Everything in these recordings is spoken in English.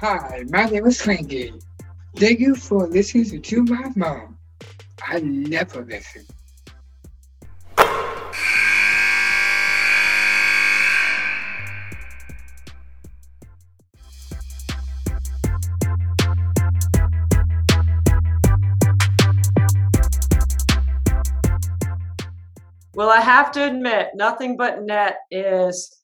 Hi, my name is Frankie. Thank you for listening to my mom. I never listen. Well, I have to admit, nothing but net is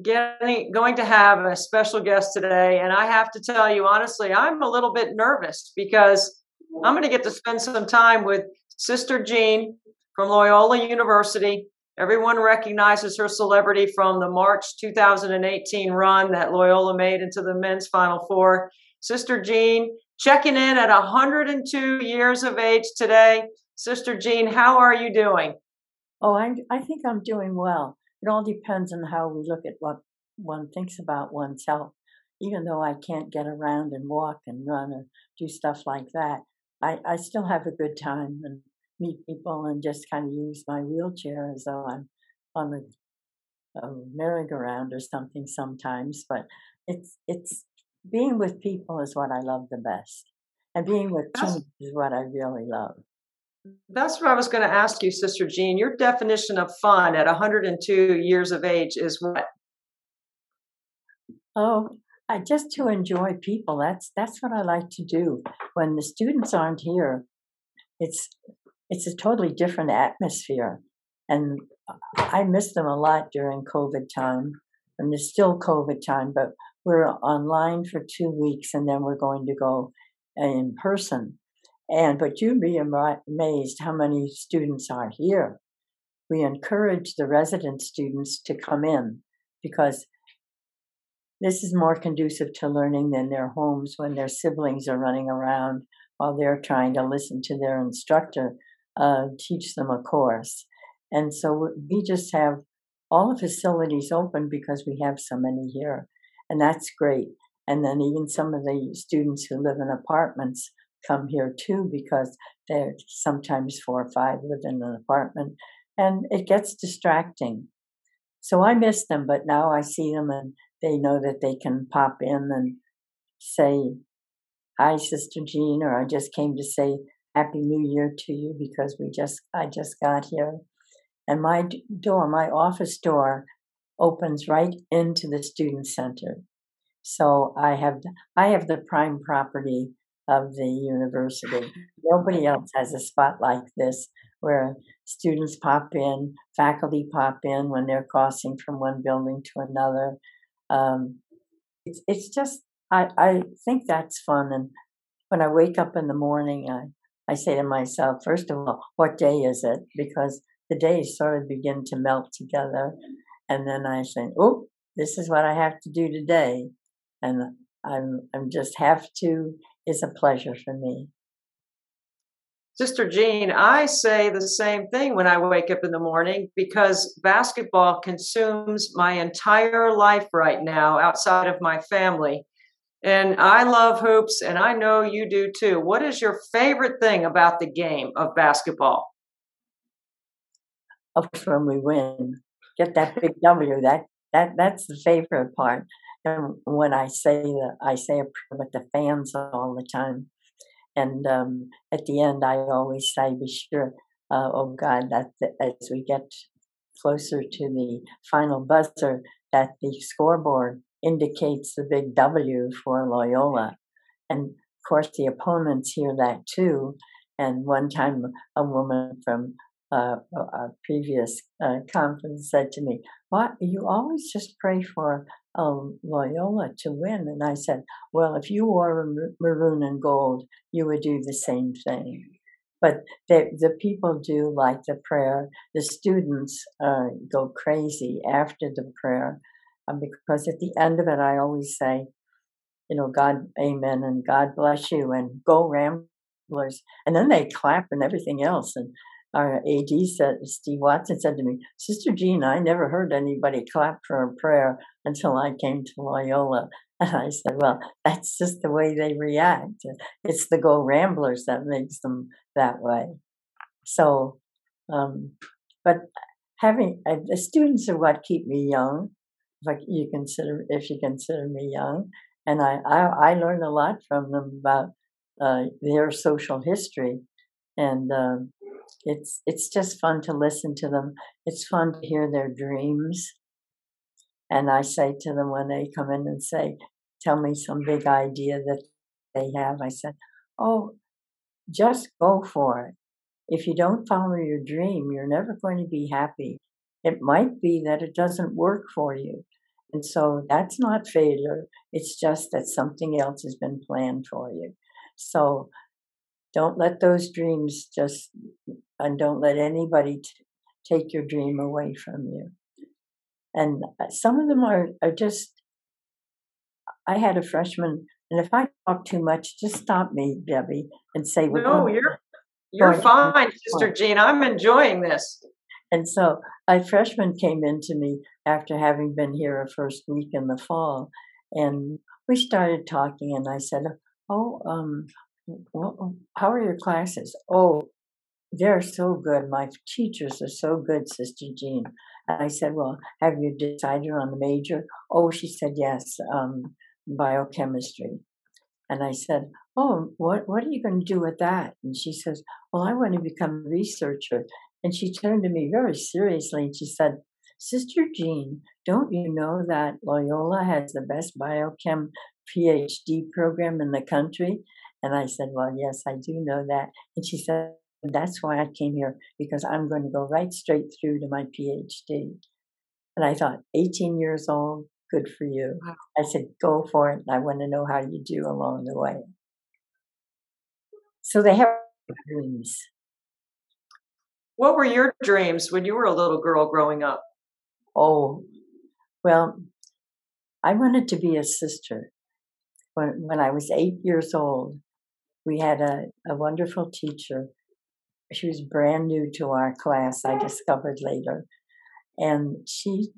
getting going to have a special guest today, and I have to tell you honestly, I'm a little bit nervous because I'm going to get to spend some time with Sister Jean from Loyola University. Everyone recognizes her celebrity from the March 2018 run that Loyola made into the men's Final Four. Sister Jean checking in at 102 years of age today. Sister Jean, how are you doing? Oh, I, I think I'm doing well. It all depends on how we look at what one thinks about oneself. Even though I can't get around and walk and run or do stuff like that, I, I still have a good time and meet people and just kind of use my wheelchair as though I'm on a, a merry-go-round or something sometimes. But it's it's being with people is what I love the best, and being with teams is what I really love. That's what I was going to ask you, Sister Jean. Your definition of fun at 102 years of age is what? Oh, I just to enjoy people. That's that's what I like to do. When the students aren't here, it's it's a totally different atmosphere, and I miss them a lot during COVID time. And there's still COVID time, but we're online for two weeks, and then we're going to go in person and but you'd be amazed how many students are here. We encourage the resident students to come in because this is more conducive to learning than their homes when their siblings are running around while they're trying to listen to their instructor uh, teach them a course. And so we just have all the facilities open because we have so many here. And that's great. And then even some of the students who live in apartments come here too because they're sometimes four or five live in an apartment and it gets distracting. So I miss them, but now I see them and they know that they can pop in and say, Hi, Sister Jean, or I just came to say Happy New Year to you because we just I just got here. And my door, my office door, opens right into the student center. So I have I have the prime property of the university. Nobody else has a spot like this where students pop in, faculty pop in when they're crossing from one building to another. Um, it's it's just I I think that's fun. And when I wake up in the morning, I I say to myself, first of all, what day is it? Because the days sort of begin to melt together, and then I say, oh, this is what I have to do today, and I'm I'm just have to is a pleasure for me. Sister Jean, I say the same thing when I wake up in the morning because basketball consumes my entire life right now outside of my family. And I love hoops, and I know you do too. What is your favorite thing about the game of basketball? Of course, when we win, get that big W. That that that's the favorite part. And when I say that, I say a prayer with the fans all the time. And um, at the end, I always say, be sure, uh, oh God, that as we get closer to the final buzzer, that the scoreboard indicates the big W for Loyola. And of course, the opponents hear that too. And one time, a woman from uh, a previous uh, conference said to me, "What you always just pray for um, Loyola to win. And I said, well, if you wore maroon and gold, you would do the same thing. But the, the people do like the prayer. The students uh, go crazy after the prayer um, because at the end of it, I always say, you know, God, amen, and God bless you, and go Ramblers. And then they clap and everything else. And our AD said, Steve Watson said to me, Sister Jean, I never heard anybody clap for a prayer until I came to Loyola. And I said, well, that's just the way they react. It's the Go Ramblers that makes them that way. So, um, but having uh, the students are what keep me young. If you consider, if you consider me young, and I, I, I learn a lot from them about uh, their social history, and um, it's it's just fun to listen to them. It's fun to hear their dreams, and I say to them when they come in and say, "Tell me some big idea that they have," I said, "Oh, just go for it. If you don't follow your dream, you're never going to be happy. It might be that it doesn't work for you." And so that's not failure. It's just that something else has been planned for you. So don't let those dreams just, and don't let anybody t- take your dream away from you. And uh, some of them are, are just, I had a freshman, and if I talk too much, just stop me, Debbie, and say, No, you're, you're fine, Sister Jean. I'm enjoying this. And so a freshman came into me after having been here a first week in the fall, and we started talking. And I said, "Oh, um, how are your classes? Oh, they're so good. My teachers are so good, Sister Jean." And I said, "Well, have you decided on the major?" Oh, she said, "Yes, um, biochemistry." And I said, "Oh, what what are you going to do with that?" And she says, "Well, I want to become a researcher." And she turned to me very seriously and she said, Sister Jean, don't you know that Loyola has the best biochem PhD program in the country? And I said, Well, yes, I do know that. And she said, That's why I came here, because I'm going to go right straight through to my PhD. And I thought, 18 years old, good for you. Wow. I said, Go for it. I want to know how you do along the way. So they have dreams. What were your dreams when you were a little girl growing up? Oh, well, I wanted to be a sister. When, when I was eight years old, we had a, a wonderful teacher. She was brand new to our class, I discovered later. And she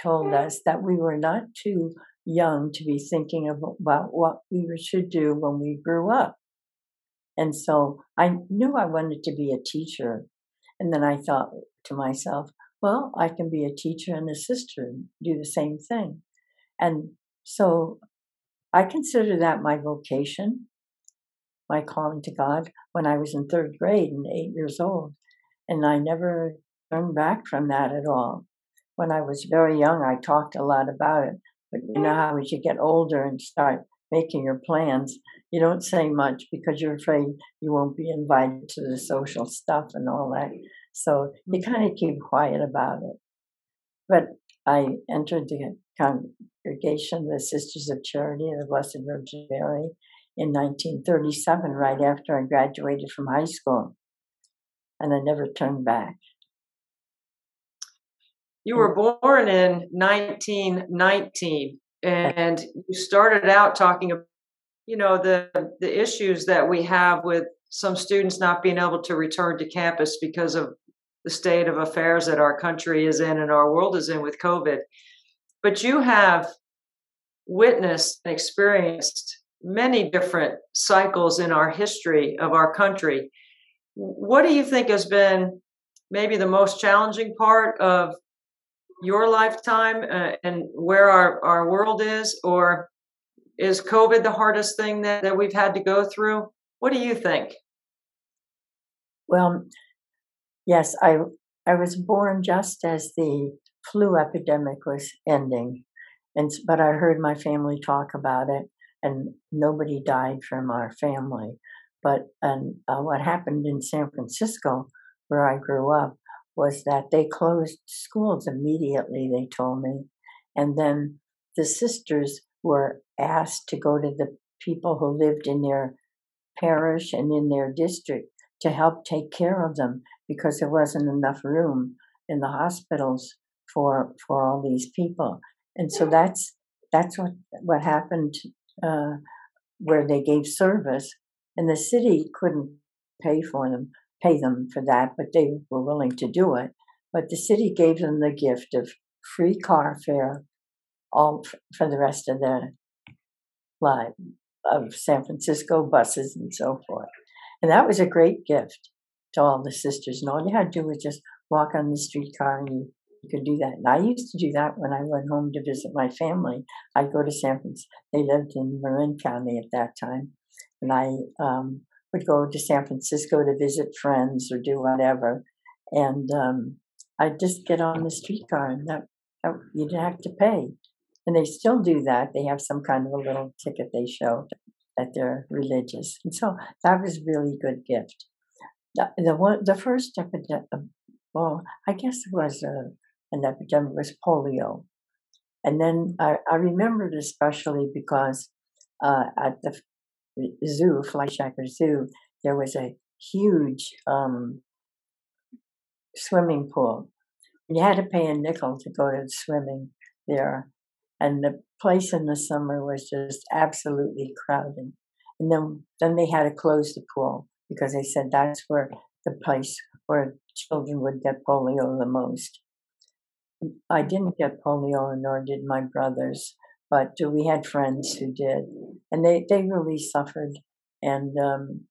told us that we were not too young to be thinking about what we should do when we grew up. And so I knew I wanted to be a teacher, and then I thought to myself, well, I can be a teacher and a sister and do the same thing. And so I consider that my vocation, my calling to God when I was in third grade and eight years old. And I never turned back from that at all. When I was very young, I talked a lot about it. But you know how as you get older and start making your plans, you don't say much because you're afraid you won't be invited to the social stuff and all that. So you mm-hmm. kind of keep quiet about it. But I entered the congregation, the Sisters of Charity the Blessed Virgin Mary, in 1937, right after I graduated from high school. And I never turned back. You were born in 1919 and you started out talking about you know the the issues that we have with some students not being able to return to campus because of the state of affairs that our country is in and our world is in with covid but you have witnessed and experienced many different cycles in our history of our country what do you think has been maybe the most challenging part of your lifetime uh, and where our, our world is? Or is COVID the hardest thing that, that we've had to go through? What do you think? Well, yes, I I was born just as the flu epidemic was ending, and but I heard my family talk about it, and nobody died from our family. But and uh, what happened in San Francisco, where I grew up, was that they closed schools immediately, they told me. And then the sisters were asked to go to the people who lived in their parish and in their district to help take care of them because there wasn't enough room in the hospitals for for all these people. And so that's that's what what happened uh, where they gave service, and the city couldn't pay for them pay them for that, but they were willing to do it. But the city gave them the gift of free car fare all for the rest of their life of San Francisco buses and so forth. And that was a great gift to all the sisters. And all you had to do was just walk on the streetcar and you, could do that. And I used to do that when I went home to visit my family. I'd go to San Francisco. They lived in Marin County at that time. And I um, would go to San Francisco to visit friends or do whatever. And um, I'd just get on the streetcar and that, that, you didn't have to pay. And they still do that. They have some kind of a little ticket they show that they're religious. And so that was really good gift. The, the one, the first epidemic, well, I guess it was a, an epidemic was polio. And then I, I remembered especially because uh, at the zoo, Fleishhacker Zoo, there was a huge um, swimming pool. You had to pay a nickel to go to swimming there. And the place in the summer was just absolutely crowded. And then, then they had to close the pool because they said that's where the place where children would get polio the most. I didn't get polio, nor did my brothers, but we had friends who did, and they, they really suffered. And um,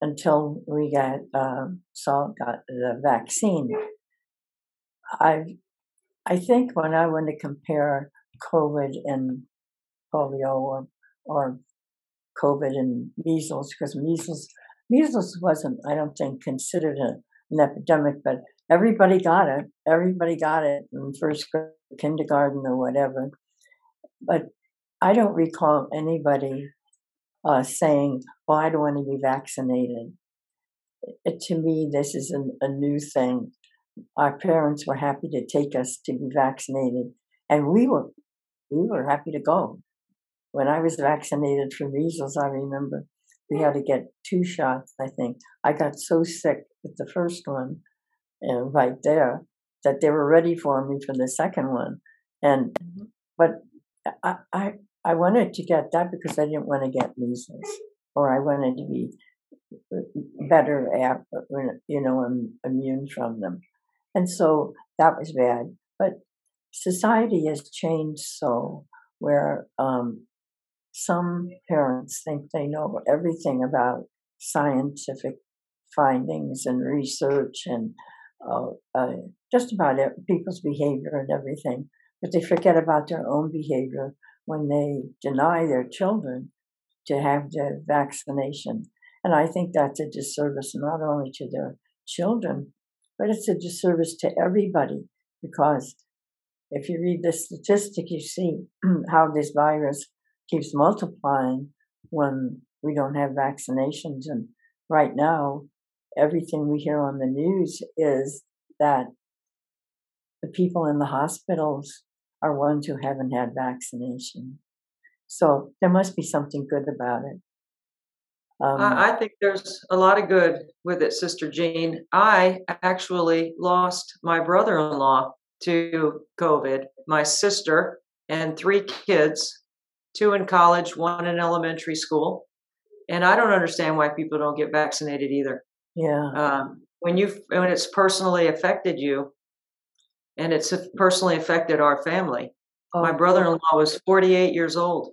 until we got uh, saw got the vaccine, I I think when I want to compare COVID and polio or or COVID and measles, because measles measles wasn't I don't think considered a, an epidemic, but everybody got it. Everybody got it in first grade, kindergarten, or whatever. But I don't recall anybody uh, saying, "Well, I don't want to be vaccinated." It, to me, this is an, a new thing. Our parents were happy to take us to be vaccinated, and we were we were happy to go. When I was vaccinated for measles, I remember we had to get two shots. I think I got so sick with the first one and right there that they were ready for me for the second one. And mm-hmm. but I I, I wanted to get that because I didn't want to get measles, or I wanted to be uh, better at you know immune from them, and so that was bad. But society has changed so where um, some parents think they know everything about scientific findings and research and uh, uh, just about it, people's behavior and everything, but they forget about their own behavior when they deny their children to have the vaccination. And I think that's a disservice not only to their children, but it's a disservice to everybody because if you read the statistic, you see how this virus keeps multiplying when we don't have vaccinations. And right now, everything we hear on the news is that the people in the hospitals are ones who haven't had vaccination. So there must be something good about it. Um, I think there's a lot of good with it, Sister Jean. I actually lost my brother in law to COVID, my sister, and three kids two in college, one in elementary school. And I don't understand why people don't get vaccinated either. Yeah. Um, when you when it's personally affected you, and it's personally affected our family. Oh. My brother-in-law was 48 years old.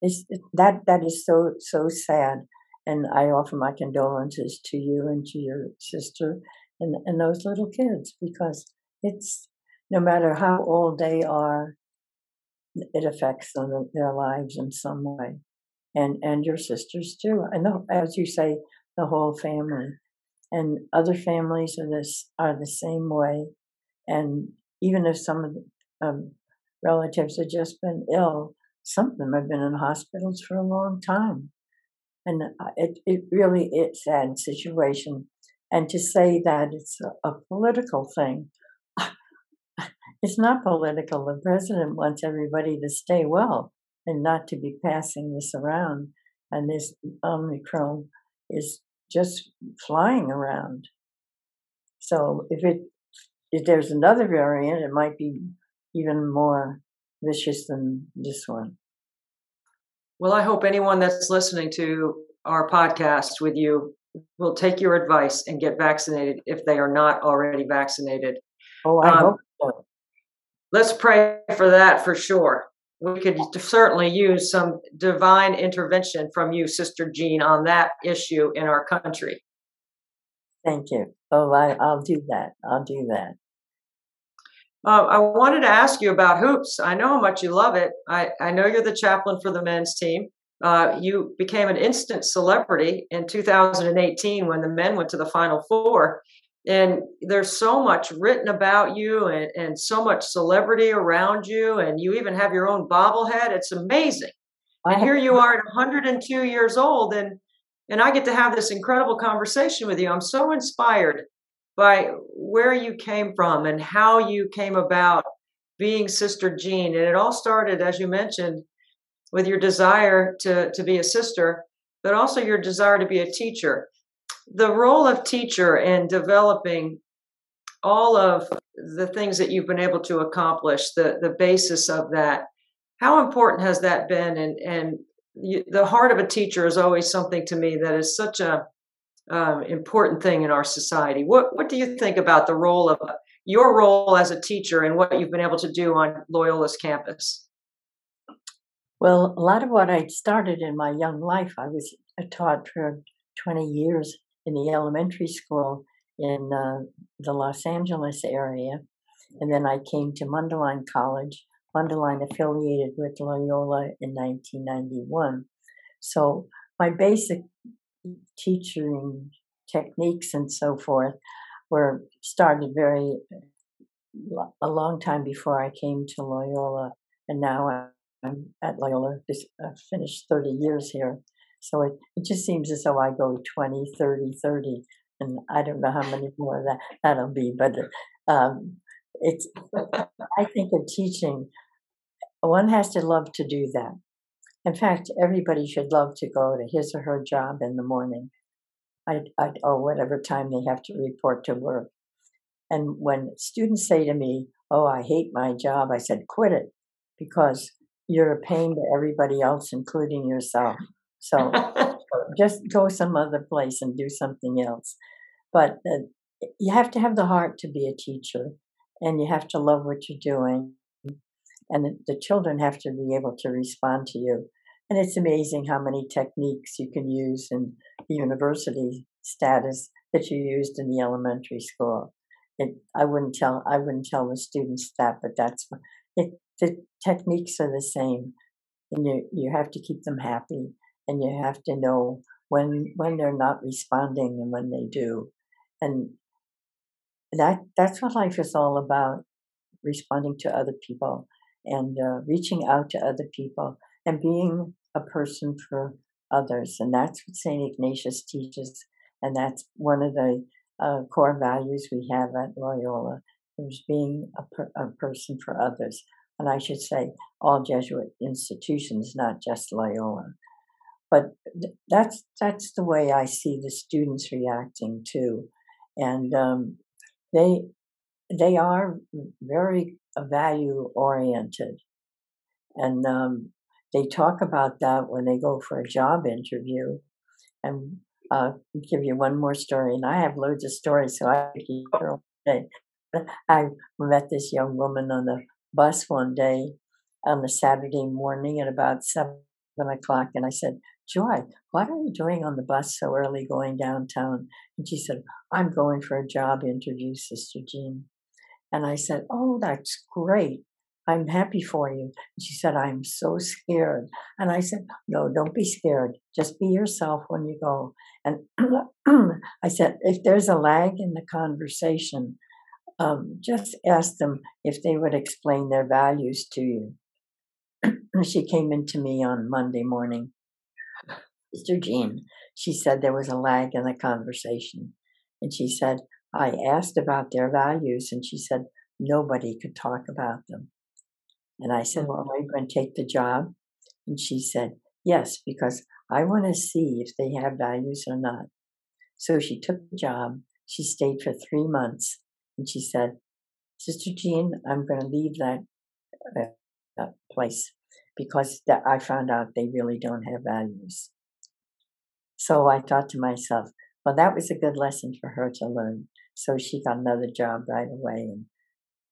It's, that that is so so sad, and I offer my condolences to you and to your sister and and those little kids because it's no matter how old they are, it affects them, their lives in some way, and and your sisters too. And the, as you say, the whole family, and other families are this are the same way. And even if some of the um, relatives have just been ill, some of them have been in hospitals for a long time, and it it really is a sad situation. And to say that it's a, a political thing it's not political. The president wants everybody to stay well and not to be passing this around. And this Omicron is just flying around. So if it if there's another variant, it might be even more vicious than this one. Well, I hope anyone that's listening to our podcast with you will take your advice and get vaccinated if they are not already vaccinated. Oh, I um, hope so let's pray for that for sure. We could certainly use some divine intervention from you, Sister Jean, on that issue in our country. Thank you. Oh, I, I'll do that. I'll do that. Uh, I wanted to ask you about hoops. I know how much you love it. I, I know you're the chaplain for the men's team. Uh, you became an instant celebrity in 2018 when the men went to the Final Four. And there's so much written about you and, and so much celebrity around you. And you even have your own bobblehead. It's amazing. And here you are at 102 years old, and and I get to have this incredible conversation with you. I'm so inspired by where you came from and how you came about being Sister Jean. And it all started, as you mentioned, with your desire to, to be a sister, but also your desire to be a teacher. The role of teacher in developing all of the things that you've been able to accomplish, the, the basis of that, how important has that been? And, and you, the heart of a teacher is always something to me that is such a um, important thing in our society. What what do you think about the role of your role as a teacher and what you've been able to do on Loyola's campus? Well, a lot of what I started in my young life, I was taught for 20 years in the elementary school in uh, the Los Angeles area. And then I came to Mundelein College, Mundelein affiliated with Loyola in 1991. So my basic teaching techniques and so forth were started very a long time before I came to Loyola, and now I'm at Loyola. Just uh, finished 30 years here, so it, it just seems as though I go 20, 30, 30, and I don't know how many more that that'll be, but um, it's. I think of teaching, one has to love to do that. In fact, everybody should love to go to his or her job in the morning, I, I, or whatever time they have to report to work. And when students say to me, Oh, I hate my job, I said, Quit it because you're a pain to everybody else, including yourself. So just go some other place and do something else. But uh, you have to have the heart to be a teacher and you have to love what you're doing. And the, children have to be able to respond to you. And it's amazing how many techniques you can use in the university status that you used in the elementary school. It, I wouldn't tell I wouldn't tell the students that, but that's it. The techniques are the same, and you you have to keep them happy, and you have to know when when they're not responding and when they do, and that that's what life is all about: responding to other people and uh, reaching out to other people and being a person for others. And that's what St. Ignatius teaches. And that's one of the uh, core values we have at Loyola, is being a, per- a person for others. And I should say all Jesuit institutions, not just Loyola. But that's that's the way I see the students reacting too, and um, they they are very value oriented, and um, they talk about that when they go for a job interview. And uh, give you one more story, and I have loads of stories, so I keep all day. I met this young woman on the bus one day on the Saturday morning at about seven o'clock, and I said, Joy, what are you doing on the bus so early going downtown? And she said, I'm going for a job interview, Sister Jean. And I said, Oh, that's great. I'm happy for you. And she said, I'm so scared. And I said, No, don't be scared. Just be yourself when you go. And I said, If there's a lag in the conversation, um, just ask them if they would explain their values to you. she came into me on Monday morning. Mr. Jean, she said there was a lag in the conversation. And she said, I asked about their values, and she said, nobody could talk about them. And I said, Well, are you going to take the job? And she said, Yes, because I want to see if they have values or not. So she took the job. She stayed for three months. And she said, Sister Jean, I'm going to leave that uh, place because that I found out they really don't have values. So I thought to myself, well, that was a good lesson for her to learn. So she got another job right away. And,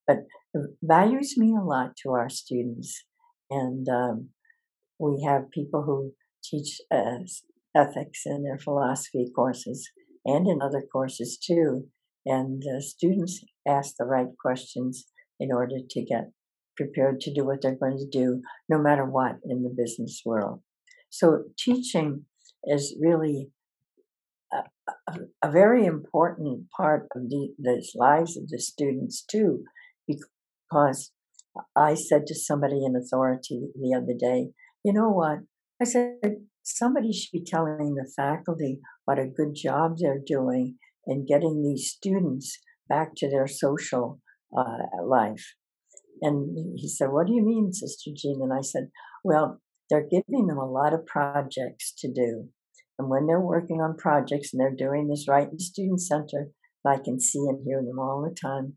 but values mean a lot to our students. And um, we have people who teach uh, ethics in their philosophy courses and in other courses too. And uh, students ask the right questions in order to get prepared to do what they're going to do, no matter what in the business world. So teaching is really a, a, a very important part of the, the lives of the students too, because I said to somebody in authority the other day, you know what? I said, somebody should be telling the faculty what a good job they're doing in getting these students back to their social uh, life. And he said, What do you mean, Sister Jean? And I said, Well, they're giving them a lot of projects to do. And when they're working on projects and they're doing this right in the student center, I can see and hear them all the time.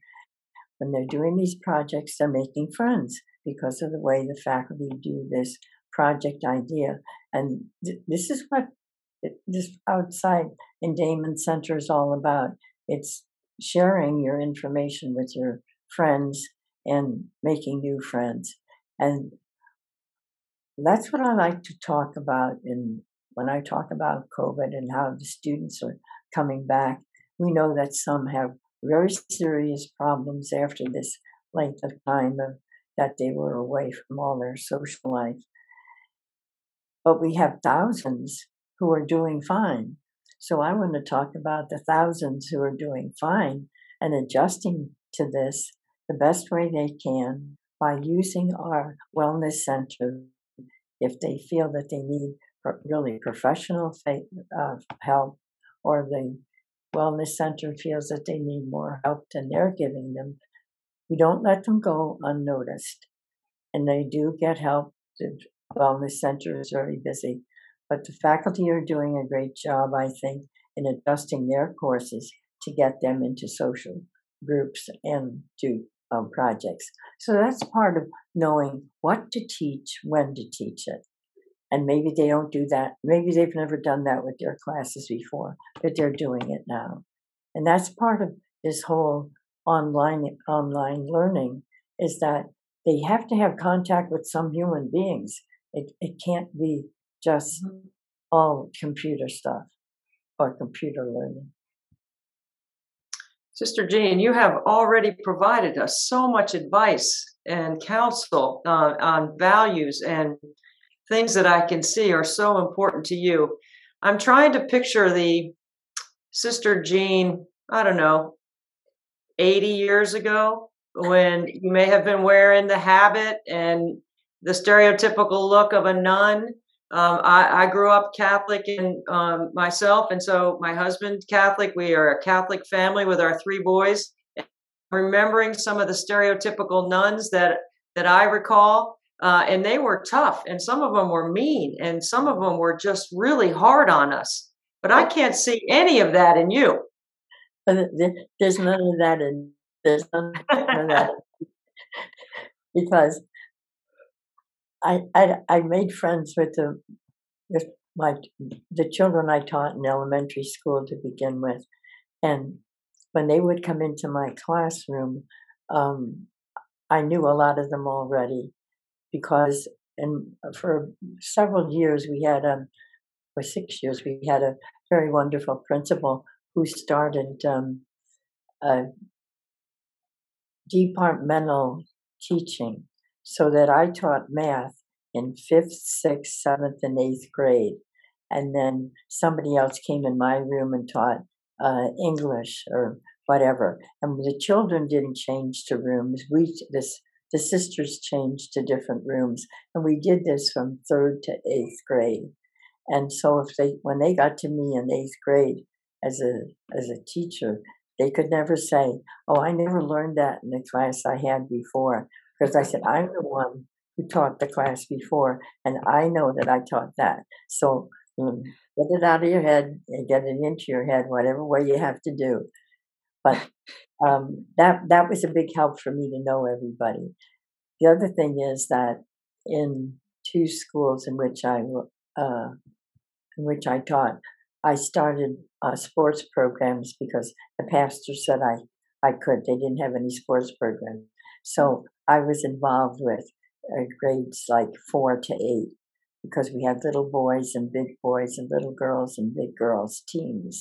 When they're doing these projects, they're making friends because of the way the faculty do this project idea. And th- this is what this outside Endowment Center is all about. It's sharing your information with your friends and making new friends. And that's what I like to talk about in when I talk about COVID and how the students are coming back. We know that some have very serious problems after this length of time of, that they were away from all their social life. But we have thousands who are doing fine. So I want to talk about the thousands who are doing fine and adjusting to this the best way they can by using our wellness center if they feel that they need really professional uh, help or the wellness center feels that they need more help than they're giving them, we don't let them go unnoticed. And they do get help. The wellness center is very busy. But the faculty are doing a great job, I think, in adjusting their courses to get them into social groups and to um, projects. So that's part of knowing what to teach, when to teach it. And maybe they don't do that. Maybe they've never done that with their classes before, but they're doing it now. And that's part of this whole online online learning is that they have to have contact with some human beings. It it can't be just all computer stuff or computer learning. Sister Jean, you have already provided us so much advice and counsel uh, on values and things that I can see are so important to you. I'm trying to picture the Sister Jean, I don't know, 80 years ago when you may have been wearing the habit and the stereotypical look of a nun um, I, I, grew up Catholic um, myself, and so my husband Catholic. We are a Catholic family with our three boys. remembering some of the stereotypical nuns that that I recall, uh, and they were tough, and some of them were mean, and some of them were just really hard on us. But I can't see any of that in you. There's none of that in there's none of that because I, I, I made friends with the with my the children I taught in elementary school to begin with, and when they would come into my classroom, um, I knew a lot of them already because and for several years we had um for six years we had a very wonderful principal who started um, a departmental teaching so that I taught math in fifth, sixth, seventh, and eighth grade. And then somebody else came in my room and taught uh, English or whatever. And the children didn't change to rooms. We this the sisters changed to different rooms, and we did this from third to eighth grade. And so if they when they got to me in eighth grade as a as a teacher, they could never say, "Oh, I never learned that in the class I had before," because I said I'm the one who taught the class before, and I know that I taught that. So um, get it out of your head and get it into your head, whatever way you have to do. But um, that that was a big help for me to know everybody. The other thing is that in two schools in which I uh, in which I taught, I started uh, sports programs because the pastor said I I could. They didn't have any sports programs, so I was involved with uh, grades like four to eight because we had little boys and big boys and little girls and big girls teams.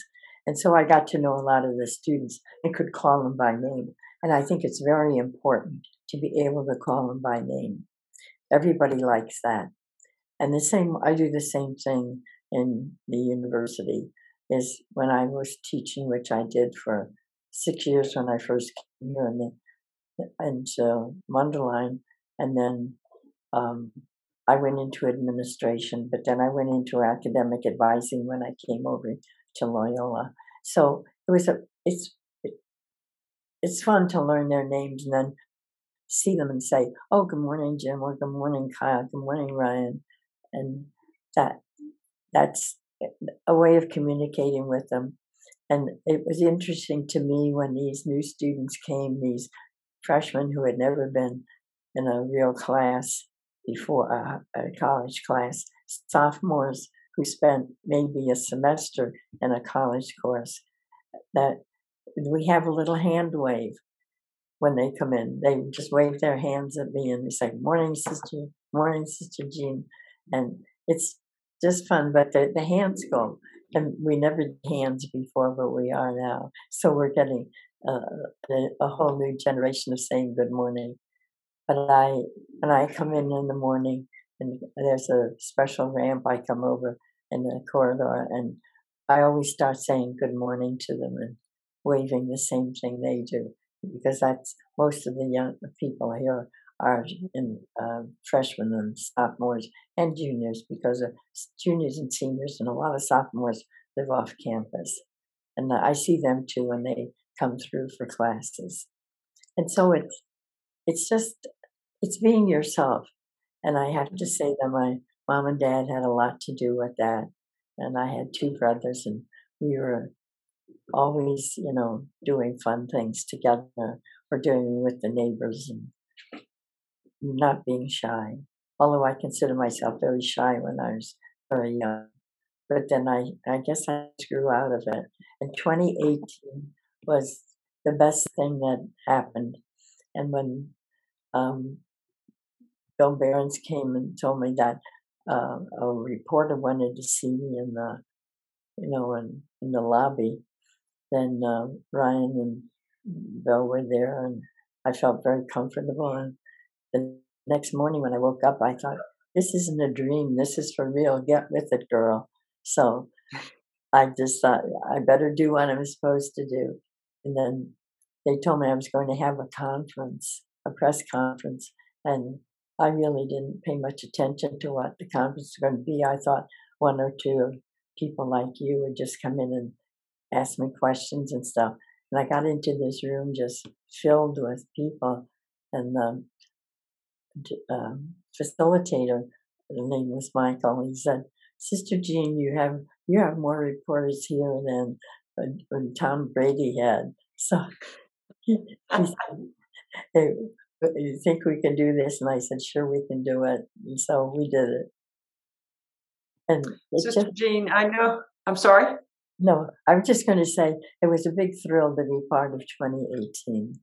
And so I got to know a lot of the students and could call them by name. And I think it's very important to be able to call them by name. Everybody likes that. And the same, I do the same thing in the university. Is when I was teaching, which I did for six years when I first came here the, into Mundelein, and then um, I went into administration, but then I went into academic advising when I came over to Loyola. So it was a it's it, it's fun to learn their names and then see them and say, "Oh, good morning, Jim," or "Good morning, Kyle," "Good morning, Ryan," and that that's a way of communicating with them. And it was interesting to me when these new students came, these freshmen who had never been in a real class before a, a college class, sophomores who spent maybe a semester in a college course, that we have a little hand wave when they come in. They just wave their hands at me and they say, Morning, Sister, morning, Sister Jean. And it's just fun, but the, the hands go. And we never did hands before, but we are now. So we're getting uh, a, a whole new generation of saying good morning. But I, when I come in in the morning, and there's a special ramp, I come over in the corridor, and I always start saying good morning to them and waving the same thing they do, because that's most of the young people here are in uh, freshmen and sophomores and juniors, because of juniors and seniors and a lot of sophomores live off campus, and I see them too when they come through for classes, and so it's it's just it's being yourself. And I have to say that my mom and dad had a lot to do with that. And I had two brothers, and we were always, you know, doing fun things together or doing with the neighbors and not being shy. Although I consider myself very shy when I was very young. But then I, I guess I grew out of it. And 2018 was the best thing that happened. And when um, Bill Behrens came and told me that uh, a reporter wanted to see me in the, you know, in, in the lobby. Then uh, Ryan and Bill were there, and I felt very comfortable. And the next morning when I woke up, I thought, this isn't a dream. This is for real. Get with it, girl. So I just thought I better do what I'm supposed to do. And then they told me I was going to have a conference, a press conference, and I really didn't pay much attention to what the conference was going to be. I thought one or two people like you would just come in and ask me questions and stuff. And I got into this room just filled with people, and the um, facilitator, the name was Michael. He said, "Sister Jean, you have you have more reporters here than uh, Tom Brady had." So he, he said, you think we can do this? And I said, sure, we can do it. And so we did it. And Sister just, Jean, I know. I'm sorry. No, I was just going to say it was a big thrill to be part of 2018.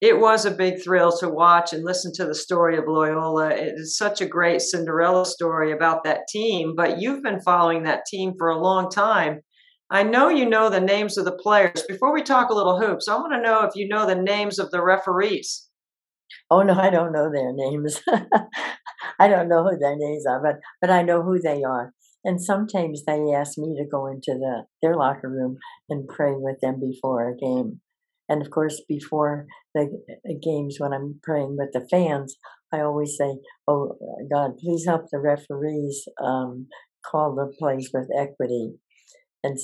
It was a big thrill to watch and listen to the story of Loyola. It is such a great Cinderella story about that team, but you've been following that team for a long time. I know you know the names of the players. Before we talk a little hoops, I want to know if you know the names of the referees. Oh no, I don't know their names. I don't know who their names are, but but I know who they are. And sometimes they ask me to go into the their locker room and pray with them before a game. And of course, before the games, when I'm praying with the fans, I always say, "Oh God, please help the referees um, call the plays with equity." And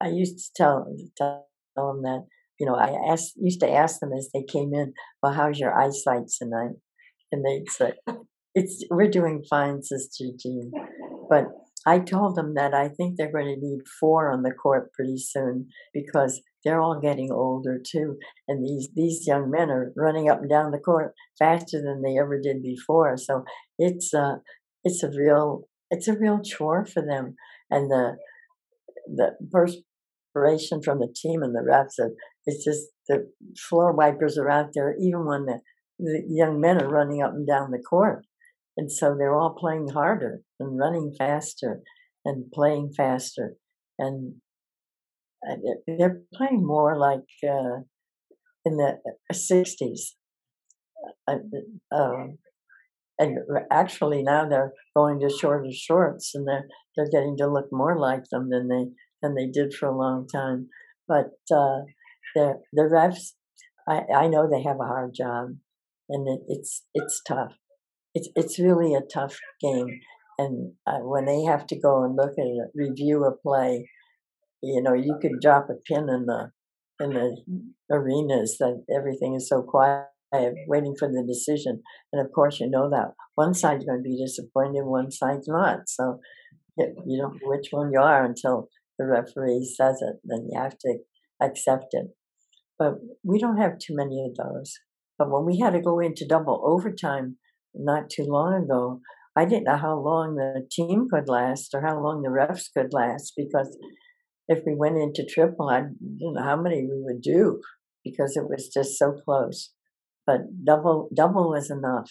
I used to tell, tell them that, you know, I asked, used to ask them as they came in, well, how's your eyesight tonight? And they'd say, it's, we're doing fine, Sister Jean. But I told them that I think they're going to need four on the court pretty soon because they're all getting older too, and these these young men are running up and down the court faster than they ever did before. So it's uh it's a real it's a real chore for them, and the the perspiration from the team and the refs. It's just the floor wipers are out there, even when the, the young men are running up and down the court. And so they're all playing harder and running faster and playing faster. And uh, they're playing more like uh, in the 60s. Uh, um, and actually now they're going to shorter shorts and they're they're getting to look more like them than they than they did for a long time. But uh, the the refs, I, I know they have a hard job, and it, it's it's tough. It's it's really a tough game, and uh, when they have to go and look at a review a play, you know, you could drop a pin in the in the arenas that everything is so quiet waiting for the decision. And of course, you know that one side's going to be disappointed, one side's not. So you don't know which one you are until the referee says it. Then you have to accept it. But we don't have too many of those. But when we had to go into double overtime not too long ago, I didn't know how long the team could last or how long the refs could last because if we went into triple, I didn't know how many we would do because it was just so close but double double was enough.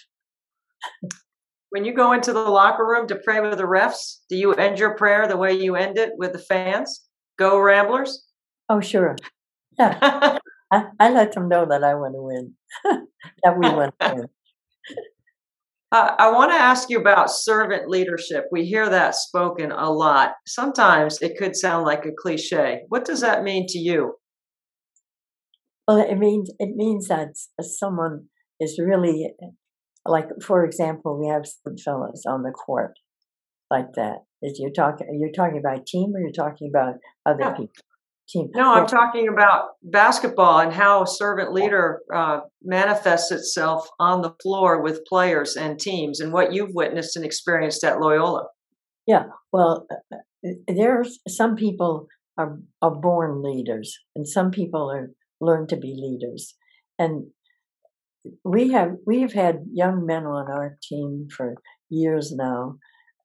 when you go into the locker room to pray with the refs, do you end your prayer the way you end it with the fans? Go Ramblers! Oh, sure. Yeah. I, I, let them know that I want to win, that we want to win. Uh, I want to ask you about servant leadership. We hear that spoken a lot. Sometimes it could sound like a cliche. What does that mean to you? Well, it means it means that someone is really like, for example, we have some fellows on the court like that. Is you're talking you're talking about team or you're talking about other yeah. people? Team. No, I'm talking about basketball and how servant leader uh, manifests itself on the floor with players and teams, and what you've witnessed and experienced at Loyola. Yeah, well, uh, uh, there's some people are are born leaders, and some people are learn to be leaders. And we have we have had young men on our team for years now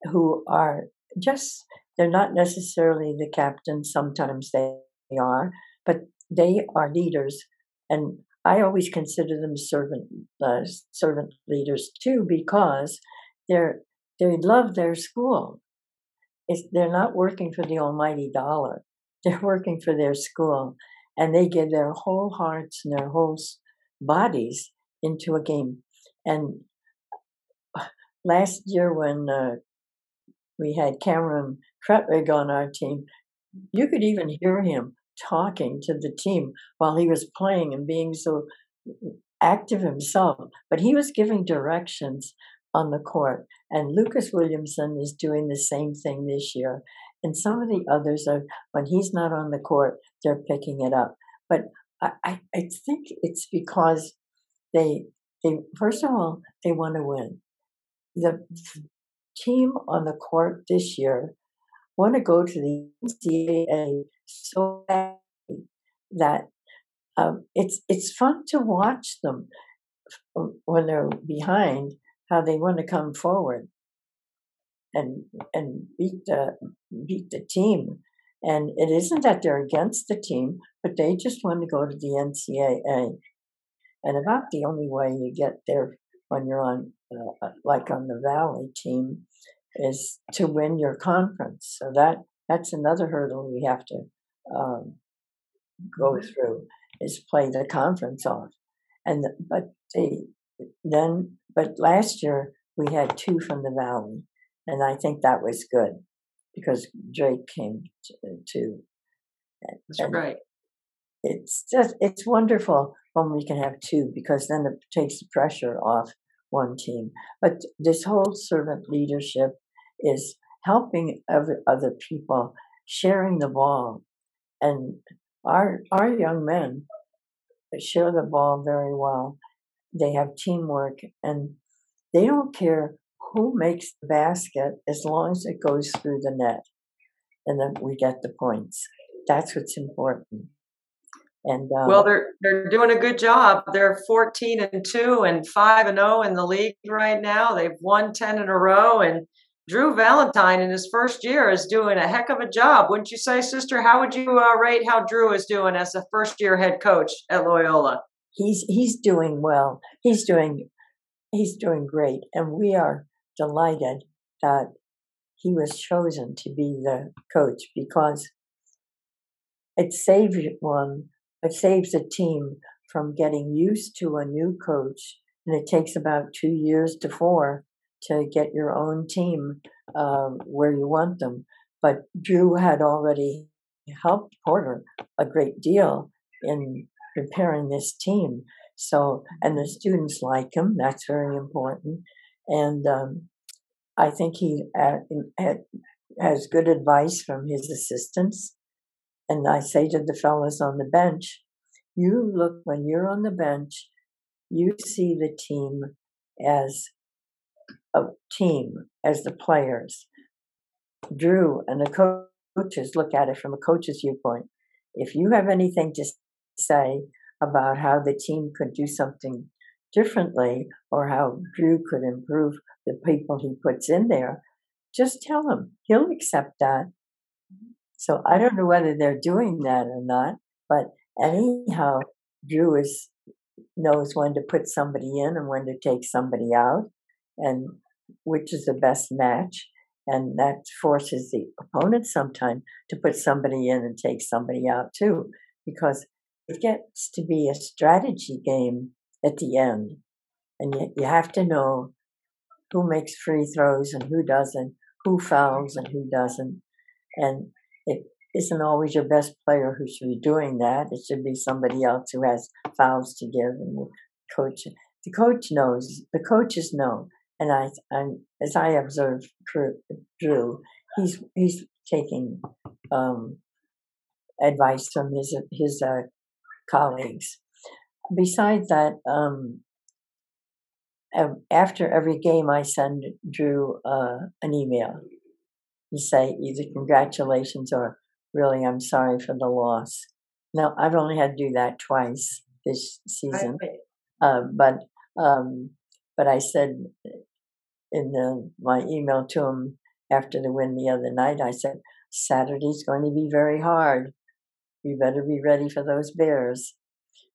who are just they're not necessarily the captain sometimes they are but they are leaders. And i always consider them servant uh, servant leaders too because they're they love their school. It's, they're not working for the almighty dollar. They're working for their school and they give their whole hearts and their whole bodies into a game. And last year, when uh, we had Cameron Krutwig on our team, you could even hear him talking to the team while he was playing and being so active himself. But he was giving directions on the court. And Lucas Williamson is doing the same thing this year. And some of the others are, when he's not on the court, they're picking it up. But I, I think it's because they, they, first of all, they want to win. The team on the court this year want to go to the NCAA so badly that um, it's it's fun to watch them when they're behind how they want to come forward and and beat the beat the team. And it isn't that they're against the team, but they just want to go to the NCAA. And about the only way you get there when you're on, uh, uh, like on the Valley team, is to win your conference. So that that's another hurdle we have to um, go mm-hmm. through is play the conference off. And the, but they then but last year we had two from the Valley, and I think that was good because Drake came to. to That's right. It's just it's wonderful when we can have two because then it takes the pressure off one team. But this whole servant leadership is helping other people, sharing the ball, and our our young men share the ball very well. They have teamwork and they don't care who makes the basket as long as it goes through the net and then we get the points. That's what's important. And um, well, they're they're doing a good job. They're 14 and two and five and zero in the league right now. They've won 10 in a row, and Drew Valentine in his first year is doing a heck of a job, wouldn't you say, sister? How would you uh, rate how Drew is doing as a first year head coach at Loyola? He's he's doing well. He's doing he's doing great, and we are delighted that he was chosen to be the coach because it saved one, it saves a team from getting used to a new coach, and it takes about two years to four to get your own team uh, where you want them. But Drew had already helped Porter a great deal in preparing this team. So, and the students like him. That's very important. And um, I think he uh, has good advice from his assistants. And I say to the fellows on the bench, you look when you're on the bench, you see the team as a team, as the players. Drew and the coaches look at it from a coach's viewpoint. If you have anything to say about how the team could do something differently or how Drew could improve the people he puts in there, just tell him. He'll accept that. So I don't know whether they're doing that or not, but anyhow, Drew is knows when to put somebody in and when to take somebody out, and which is the best match. And that forces the opponent sometime to put somebody in and take somebody out too, because it gets to be a strategy game at the end. And you, you have to know who makes free throws and who doesn't, who fouls and who doesn't. And it isn't always your best player who should be doing that. It should be somebody else who has fouls to give and the coach. The coach knows. The coaches know. And I, I'm, as I observe Drew, he's he's taking um, advice from his his uh, colleagues. Besides that, um, after every game, I send Drew uh, an email say either congratulations or really I'm sorry for the loss. Now I've only had to do that twice this season, uh, but um, but I said in the, my email to him after the win the other night, I said Saturday's going to be very hard. You better be ready for those Bears.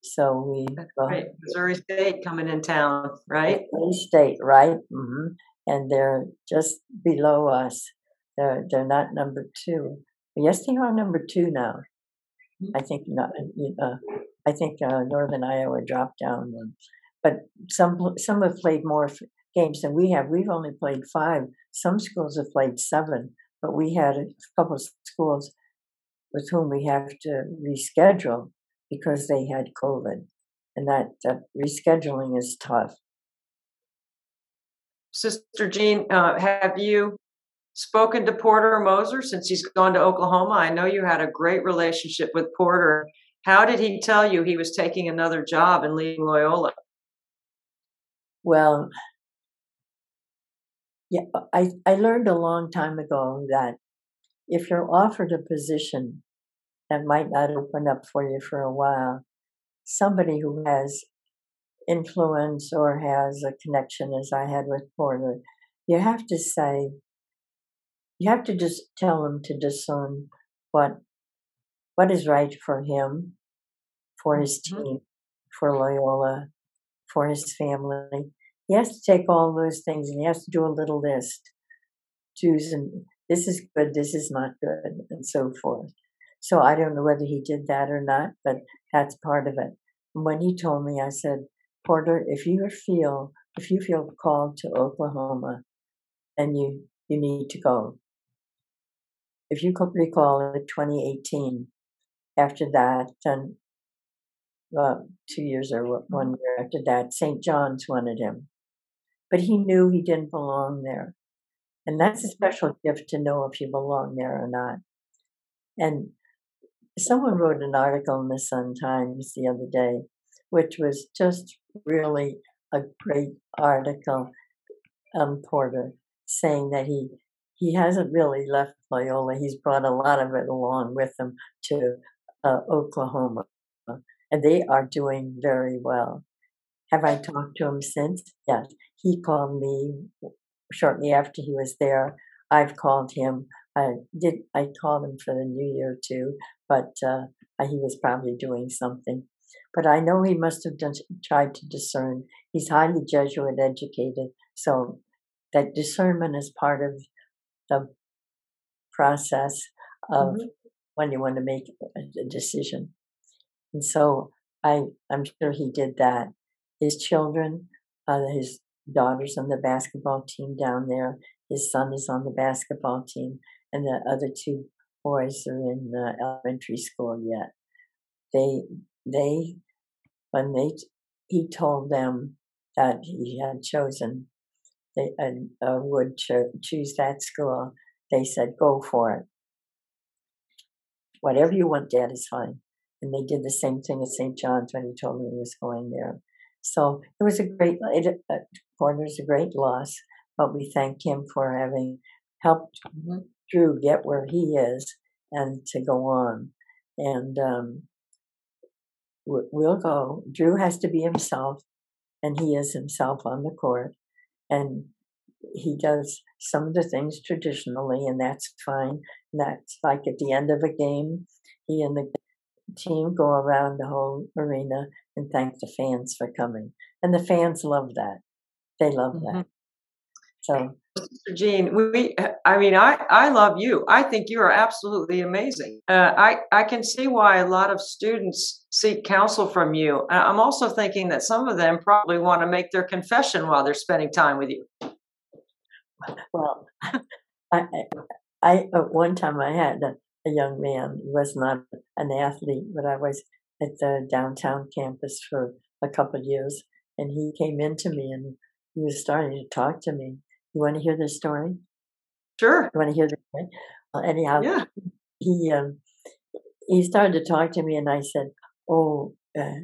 So we right. Missouri State coming in town, right? Missouri State, right? Mm-hmm. And they're just below us. They're they're not number two. Yes, they are number two now. Mm-hmm. I think not. Uh, I think uh, Northern Iowa dropped down one, but some some have played more games than we have. We've only played five. Some schools have played seven, but we had a couple of schools with whom we have to reschedule because they had COVID, and that, that rescheduling is tough. Sister Jean, uh, have you spoken to Porter Moser since he's gone to Oklahoma? I know you had a great relationship with Porter. How did he tell you he was taking another job and leaving Loyola? Well, yeah, I, I learned a long time ago that if you're offered a position that might not open up for you for a while. Somebody who has influence or has a connection, as I had with Porter, you have to say, you have to just tell him to discern what what is right for him, for his mm-hmm. team, for Loyola, for his family. He has to take all those things and he has to do a little list. Choose and this is good, this is not good, and so forth. So I don't know whether he did that or not, but that's part of it. And when he told me, I said, Porter, if you feel if you feel called to Oklahoma, and you you need to go. If you could recall, in 2018, after that, then well, two years or one year after that, St. John's wanted him, but he knew he didn't belong there, and that's a special gift to know if you belong there or not. And someone wrote an article in the Sun Times the other day, which was just really a great article, um, Porter, saying that he he hasn't really left Loyola. He's brought a lot of it along with him to uh, Oklahoma, and they are doing very well. Have I talked to him since? Yes. He called me shortly after he was there. I've called him. I did. I called him for the New Year too, but uh, he was probably doing something. But I know he must have done, tried to discern. He's highly Jesuit educated, so that discernment is part of the process of mm-hmm. when you want to make a, decision. And so I I'm sure he did that. His children, uh, his daughters on the basketball team down there. His son is on the basketball team, and the other two boys are in uh, elementary school yet. They they when they he told them that he had chosen they uh, would cho- choose that school. They said, "Go for it. Whatever you want, Dad is fine." And they did the same thing at St. John's when he told me he was going there. So it was a great, it, uh, Porter's a great loss, but we thank him for having helped mm-hmm. Drew get where he is and to go on. And um, we'll go. Drew has to be himself, and he is himself on the court. And he does some of the things traditionally, and that's fine. And that's like at the end of a game, he and the team go around the whole arena and thank the fans for coming. And the fans love that. They love mm-hmm. that. So, Jean, we, I mean, I, I love you. I think you are absolutely amazing. Uh, I, I can see why a lot of students seek counsel from you. I'm also thinking that some of them probably want to make their confession while they're spending time with you. Well, I, I, at one time I had a, a young man. He was not an athlete, but I was at the downtown campus for a couple of years, and he came into me and he was starting to talk to me. You want to hear this story? Sure. You want to hear the story? Well, anyhow, yeah. he um, he started to talk to me, and I said, "Oh, uh,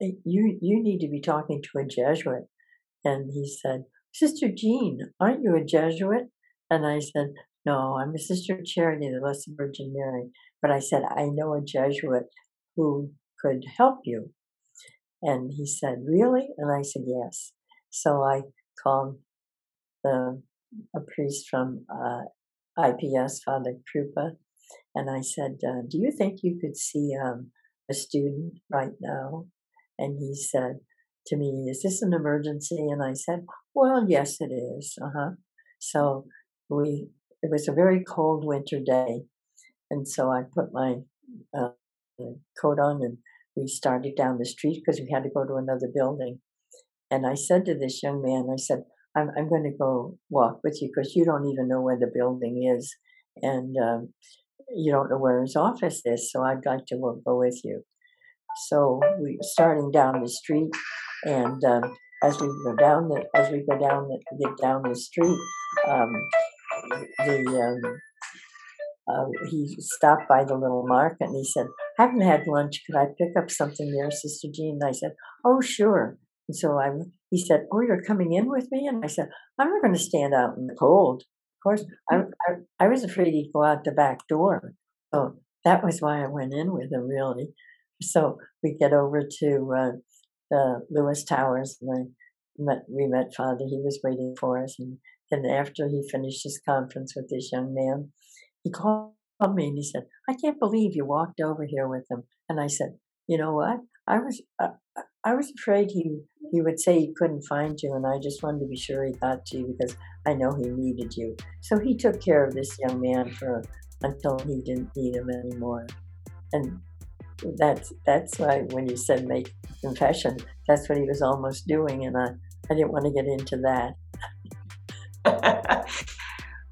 you you need to be talking to a Jesuit." And he said, "Sister Jean, aren't you a Jesuit?" And I said, "No, I'm a Sister of Charity, the Blessed Virgin Mary." But I said, "I know a Jesuit who could help you." And he said, Really? And I said, Yes. So I called the, a priest from uh, IPS, Father Krupa, and I said, uh, Do you think you could see um, a student right now? And he said to me, Is this an emergency? And I said, Well, yes, it is. Uh huh. So we, it was a very cold winter day. And so I put my uh, coat on and we started down the street because we had to go to another building. And I said to this young man, I said, I'm, I'm going to go walk with you because you don't even know where the building is. And um, you don't know where his office is. So I'd like to go with you. So we starting down the street, and um, as we go down the as we go down the, get down the street, um, the um, uh, he stopped by the little market and he said, I haven't had lunch. Could I pick up something there, Sister Jean? And I said, Oh, sure. And so I, he said, Oh, you're coming in with me? And I said, I'm not going to stand out in the cold. Of course, I, I, I was afraid he'd go out the back door. So that was why I went in with him, really. So we get over to uh, the Lewis Towers and I met, we met Father. He was waiting for us. And then after he finished his conference with this young man, he called me and he said, "I can't believe you walked over here with him." And I said, "You know what? I was uh, I was afraid he he would say he couldn't find you, and I just wanted to be sure he got to you because I know he needed you. So he took care of this young man for until he didn't need him anymore, and." That's that's why when you said make confession, that's what he was almost doing, and I I didn't want to get into that.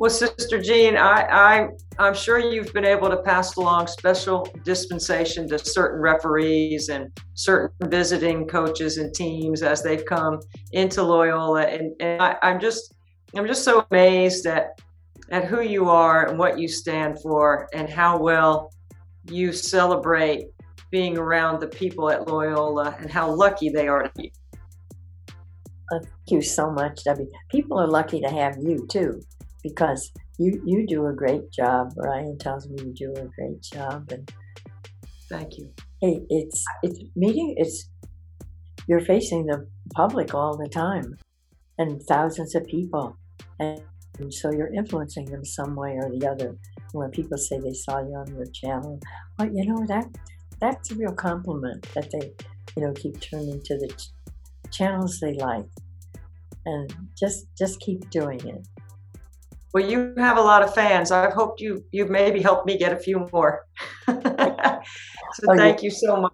Well, Sister Jean, I, I, I'm sure you've been able to pass along special dispensation to certain referees and certain visiting coaches and teams as they've come into Loyola, and, and I, I'm just, I'm just so amazed at at who you are and what you stand for, and how well you celebrate being around the people at Loyola and how lucky they are to be. Thank you so much, Debbie. People are lucky to have you too because you you do a great job. Ryan tells me you do a great job, and thank you. Hey, it's it's meeting. It's you're facing the public all the time, and thousands of people, and, so you're influencing them some way or the other. When people say they saw you on your channel, well, you know that that's a real compliment that they, you know, keep turning to the ch- channels they like, and just just keep doing it. Well, you have a lot of fans. I've hoped you you've maybe helped me get a few more. so thank you so much.